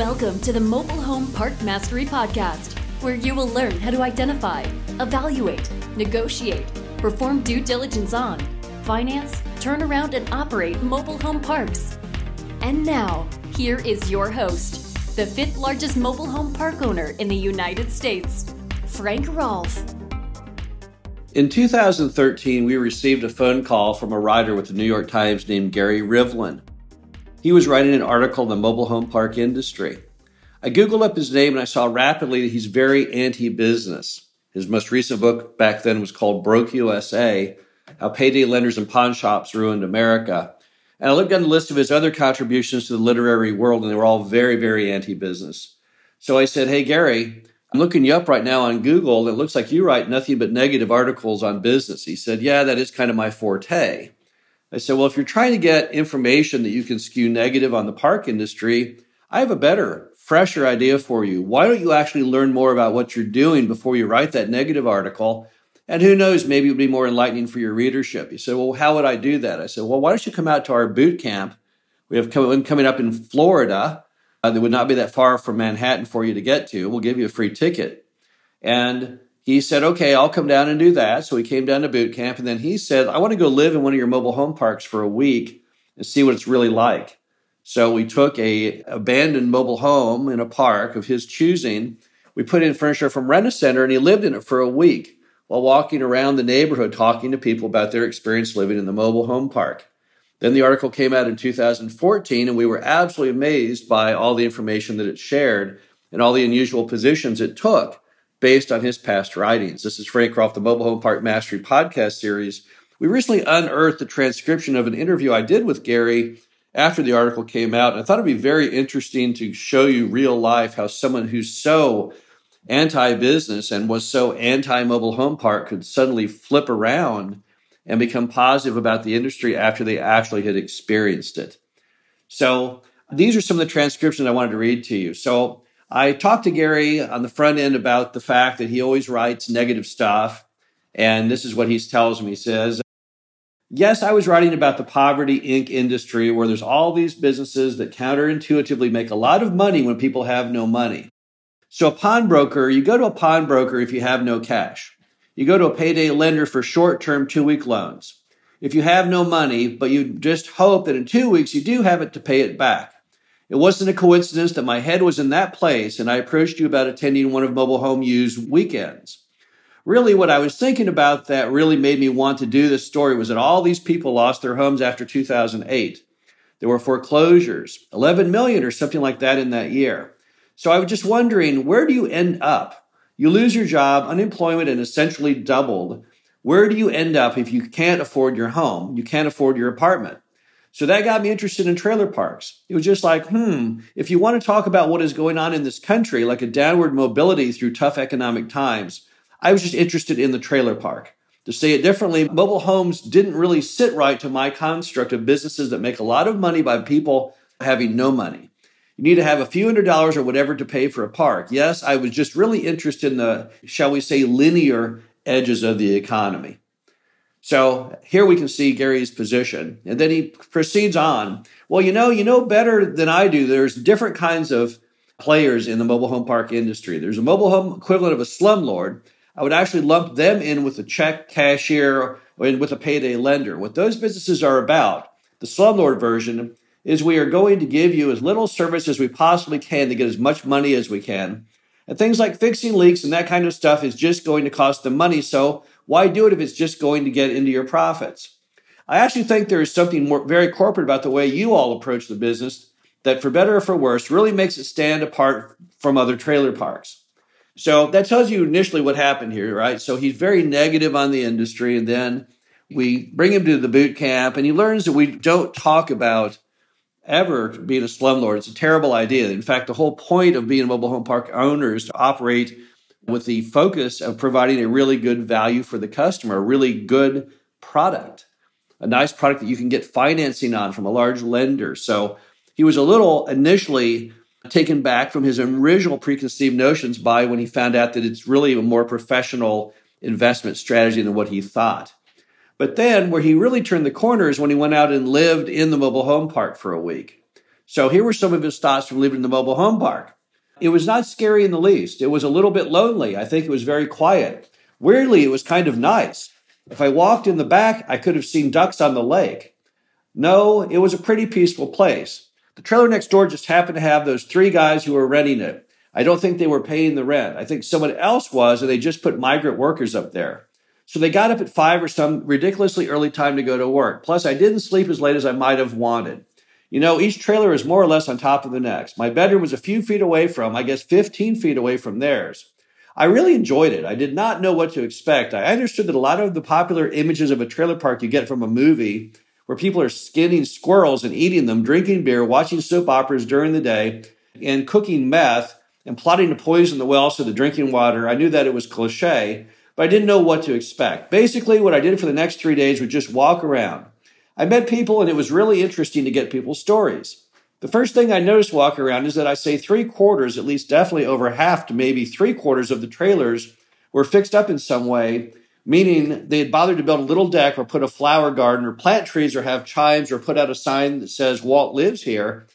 Welcome to the Mobile Home Park Mastery Podcast, where you will learn how to identify, evaluate, negotiate, perform due diligence on, finance, turn around, and operate mobile home parks. And now, here is your host, the fifth largest mobile home park owner in the United States, Frank Rolfe. In 2013, we received a phone call from a writer with the New York Times named Gary Rivlin. He was writing an article in the mobile home park industry. I Googled up his name and I saw rapidly that he's very anti business. His most recent book back then was called Broke USA How Payday Lenders and Pawn Shops Ruined America. And I looked down the list of his other contributions to the literary world, and they were all very, very anti business. So I said, Hey, Gary, I'm looking you up right now on Google. It looks like you write nothing but negative articles on business. He said, Yeah, that is kind of my forte. I said, well, if you're trying to get information that you can skew negative on the park industry, I have a better, fresher idea for you. Why don't you actually learn more about what you're doing before you write that negative article? And who knows, maybe it would be more enlightening for your readership. He said, well, how would I do that? I said, well, why don't you come out to our boot camp? We have one coming up in Florida. Uh, that would not be that far from Manhattan for you to get to. We'll give you a free ticket. And he said, okay, I'll come down and do that. So he came down to boot camp. And then he said, I want to go live in one of your mobile home parks for a week and see what it's really like. So we took a abandoned mobile home in a park of his choosing. We put in furniture from Rent-A-Center and he lived in it for a week while walking around the neighborhood talking to people about their experience living in the mobile home park. Then the article came out in 2014 and we were absolutely amazed by all the information that it shared and all the unusual positions it took based on his past writings. This is Frank Rolfe, the Mobile Home Park Mastery podcast series. We recently unearthed the transcription of an interview I did with Gary after the article came out. And I thought it'd be very interesting to show you real life how someone who's so anti business and was so anti mobile home park could suddenly flip around and become positive about the industry after they actually had experienced it. So these are some of the transcriptions I wanted to read to you. So I talked to Gary on the front end about the fact that he always writes negative stuff. And this is what he tells me. He says, Yes, I was writing about the Poverty Inc. industry where there's all these businesses that counterintuitively make a lot of money when people have no money. So, a pawnbroker, you go to a pawnbroker if you have no cash. You go to a payday lender for short term two week loans. If you have no money, but you just hope that in two weeks you do have it to pay it back. It wasn't a coincidence that my head was in that place and I approached you about attending one of Mobile Home U's weekends. Really, what I was thinking about that really made me want to do this story was that all these people lost their homes after 2008. There were foreclosures, 11 million or something like that in that year. So I was just wondering, where do you end up? You lose your job, unemployment and essentially doubled. Where do you end up if you can't afford your home? You can't afford your apartment. So that got me interested in trailer parks. It was just like, hmm, if you want to talk about what is going on in this country, like a downward mobility through tough economic times, I was just interested in the trailer park. To say it differently, mobile homes didn't really sit right to my construct of businesses that make a lot of money by people having no money. You need to have a few hundred dollars or whatever to pay for a park. Yes, I was just really interested in the, shall we say, linear edges of the economy. So here we can see Gary's position. And then he proceeds on. Well, you know, you know better than I do. There's different kinds of players in the mobile home park industry. There's a mobile home equivalent of a slumlord. I would actually lump them in with a check cashier or with a payday lender. What those businesses are about, the slumlord version, is we are going to give you as little service as we possibly can to get as much money as we can. And things like fixing leaks and that kind of stuff is just going to cost them money. So why do it if it's just going to get into your profits? I actually think there is something more, very corporate about the way you all approach the business that, for better or for worse, really makes it stand apart from other trailer parks. So that tells you initially what happened here, right? So he's very negative on the industry, and then we bring him to the boot camp, and he learns that we don't talk about ever being a slumlord. It's a terrible idea. In fact, the whole point of being a mobile home park owner is to operate with the focus of providing a really good value for the customer, a really good product, a nice product that you can get financing on from a large lender. So he was a little initially taken back from his original preconceived notions by when he found out that it's really a more professional investment strategy than what he thought. But then where he really turned the corner is when he went out and lived in the mobile home park for a week. So here were some of his thoughts from living in the mobile home park. It was not scary in the least. It was a little bit lonely. I think it was very quiet. Weirdly, it was kind of nice. If I walked in the back, I could have seen ducks on the lake. No, it was a pretty peaceful place. The trailer next door just happened to have those three guys who were renting it. I don't think they were paying the rent. I think someone else was, and they just put migrant workers up there. So they got up at five or some ridiculously early time to go to work. Plus, I didn't sleep as late as I might have wanted. You know, each trailer is more or less on top of the next. My bedroom was a few feet away from, I guess, 15 feet away from theirs. I really enjoyed it. I did not know what to expect. I understood that a lot of the popular images of a trailer park you get from a movie, where people are skinning squirrels and eating them, drinking beer, watching soap operas during the day, and cooking meth, and plotting to poison the well so the drinking water, I knew that it was cliche but I didn't know what to expect. Basically, what I did for the next three days was just walk around. I met people, and it was really interesting to get people's stories. The first thing I noticed walking around is that I say three quarters, at least definitely over half to maybe three quarters of the trailers were fixed up in some way, meaning they had bothered to build a little deck or put a flower garden or plant trees or have chimes or put out a sign that says Walt lives here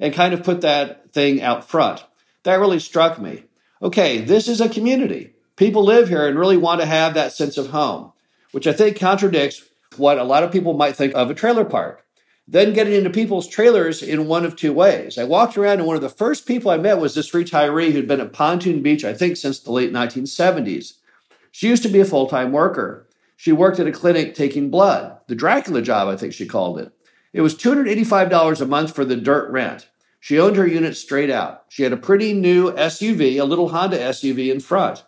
and kind of put that thing out front. That really struck me. Okay, this is a community. People live here and really want to have that sense of home, which I think contradicts what a lot of people might think of a trailer park. Then getting into people's trailers in one of two ways. I walked around and one of the first people I met was this retiree who'd been at Pontoon Beach, I think, since the late 1970s. She used to be a full time worker. She worked at a clinic taking blood, the Dracula job, I think she called it. It was $285 a month for the dirt rent. She owned her unit straight out. She had a pretty new SUV, a little Honda SUV in front.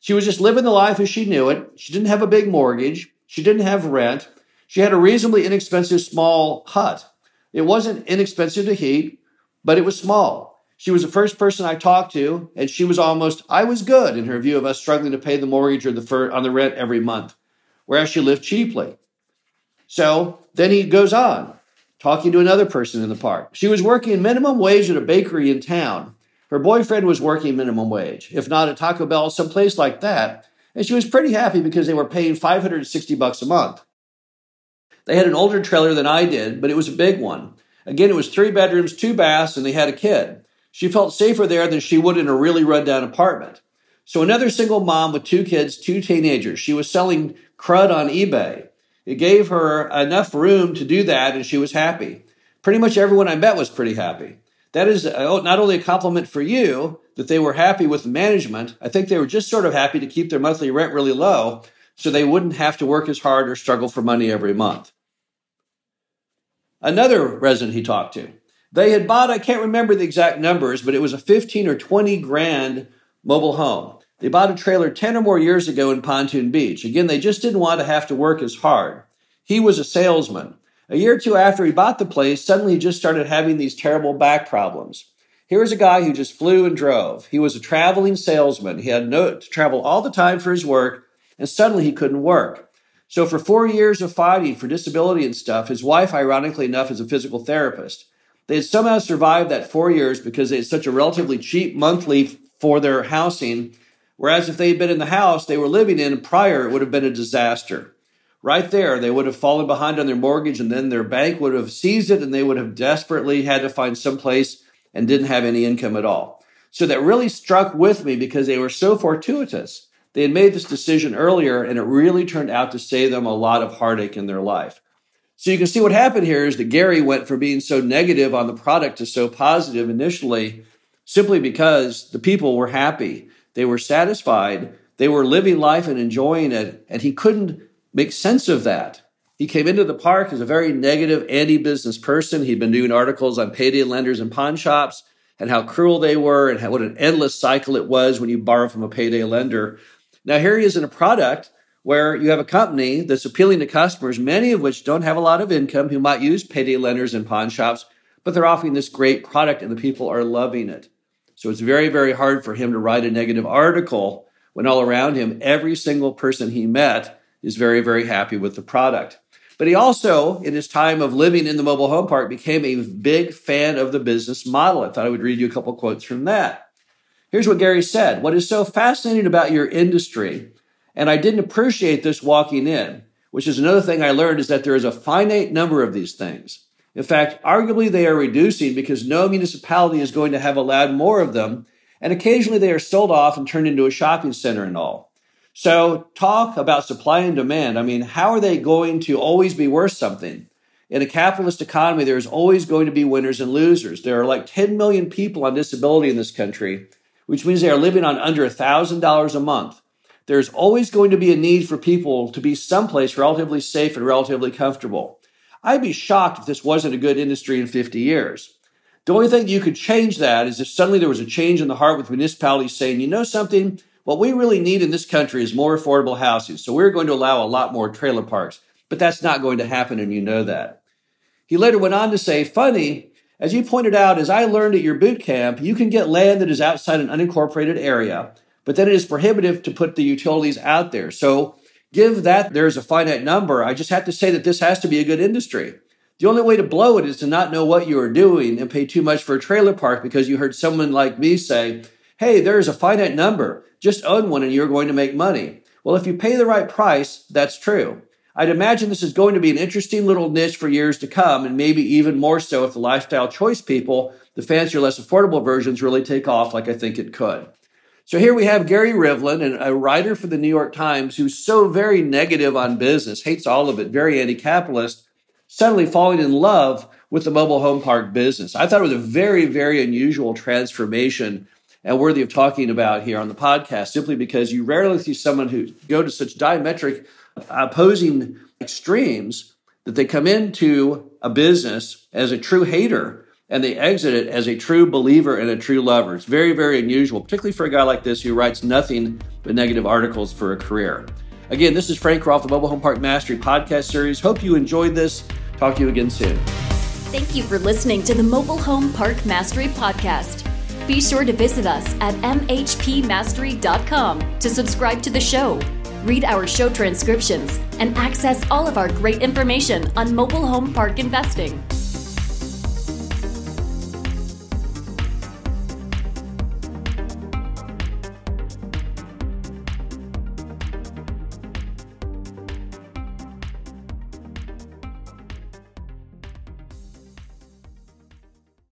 She was just living the life as she knew it. She didn't have a big mortgage. She didn't have rent. She had a reasonably inexpensive small hut. It wasn't inexpensive to heat, but it was small. She was the first person I talked to, and she was almost, I was good in her view of us struggling to pay the mortgage or the fir- on the rent every month, whereas she lived cheaply. So then he goes on, talking to another person in the park. She was working minimum wage at a bakery in town. Her boyfriend was working minimum wage, if not at Taco Bell, someplace like that, and she was pretty happy because they were paying 560 bucks a month. They had an older trailer than I did, but it was a big one. Again, it was three bedrooms, two baths, and they had a kid. She felt safer there than she would in a really rundown apartment. So another single mom with two kids, two teenagers. She was selling crud on eBay. It gave her enough room to do that, and she was happy. Pretty much everyone I met was pretty happy. That is uh, not only a compliment for you that they were happy with the management, I think they were just sort of happy to keep their monthly rent really low so they wouldn't have to work as hard or struggle for money every month. Another resident he talked to, they had bought, I can't remember the exact numbers, but it was a 15 or 20 grand mobile home. They bought a trailer 10 or more years ago in Pontoon Beach. Again, they just didn't want to have to work as hard. He was a salesman. A year or two after he bought the place, suddenly he just started having these terrible back problems. Here was a guy who just flew and drove. He was a traveling salesman. He had no, to travel all the time for his work, and suddenly he couldn't work. So, for four years of fighting for disability and stuff, his wife, ironically enough, is a physical therapist. They had somehow survived that four years because they had such a relatively cheap monthly for their housing. Whereas if they had been in the house they were living in prior, it would have been a disaster right there, they would have fallen behind on their mortgage and then their bank would have seized it and they would have desperately had to find some place and didn't have any income at all. So that really struck with me because they were so fortuitous. They had made this decision earlier and it really turned out to save them a lot of heartache in their life. So you can see what happened here is that Gary went from being so negative on the product to so positive initially simply because the people were happy. They were satisfied. They were living life and enjoying it. And he couldn't make sense of that. He came into the park as a very negative anti business person. He'd been doing articles on payday lenders and pawn shops and how cruel they were and how, what an endless cycle it was when you borrow from a payday lender. Now, here he is in a product where you have a company that's appealing to customers, many of which don't have a lot of income, who might use payday lenders and pawn shops, but they're offering this great product and the people are loving it. So it's very, very hard for him to write a negative article when all around him, every single person he met is very, very happy with the product. But he also, in his time of living in the mobile home park, became a big fan of the business model. I thought I would read you a couple quotes from that. Here's what Gary said What is so fascinating about your industry, and I didn't appreciate this walking in, which is another thing I learned, is that there is a finite number of these things. In fact, arguably they are reducing because no municipality is going to have allowed more of them, and occasionally they are sold off and turned into a shopping center and all. So, talk about supply and demand. I mean, how are they going to always be worth something? In a capitalist economy, there's always going to be winners and losers. There are like 10 million people on disability in this country, which means they are living on under $1,000 a month. There's always going to be a need for people to be someplace relatively safe and relatively comfortable. I'd be shocked if this wasn't a good industry in 50 years. The only thing you could change that is if suddenly there was a change in the heart with municipalities saying, you know something, what we really need in this country is more affordable housing. So we're going to allow a lot more trailer parks. But that's not going to happen, and you know that. He later went on to say, funny, as you pointed out, as I learned at your boot camp, you can get land that is outside an unincorporated area, but then it is prohibitive to put the utilities out there. So give that there's a finite number. I just have to say that this has to be a good industry. The only way to blow it is to not know what you are doing and pay too much for a trailer park because you heard someone like me say, hey, there's a finite number. Just own one and you're going to make money. Well, if you pay the right price, that's true. I'd imagine this is going to be an interesting little niche for years to come, and maybe even more so if the lifestyle choice people, the fancier, less affordable versions, really take off like I think it could. So here we have Gary Rivlin, a writer for the New York Times who's so very negative on business, hates all of it, very anti capitalist, suddenly falling in love with the mobile home park business. I thought it was a very, very unusual transformation and worthy of talking about here on the podcast, simply because you rarely see someone who go to such diametric opposing extremes that they come into a business as a true hater and they exit it as a true believer and a true lover. It's very, very unusual, particularly for a guy like this who writes nothing but negative articles for a career. Again, this is Frank Rolfe, the Mobile Home Park Mastery podcast series. Hope you enjoyed this. Talk to you again soon. Thank you for listening to the Mobile Home Park Mastery podcast. Be sure to visit us at mhpmastery.com to subscribe to the show, read our show transcriptions, and access all of our great information on mobile home park investing.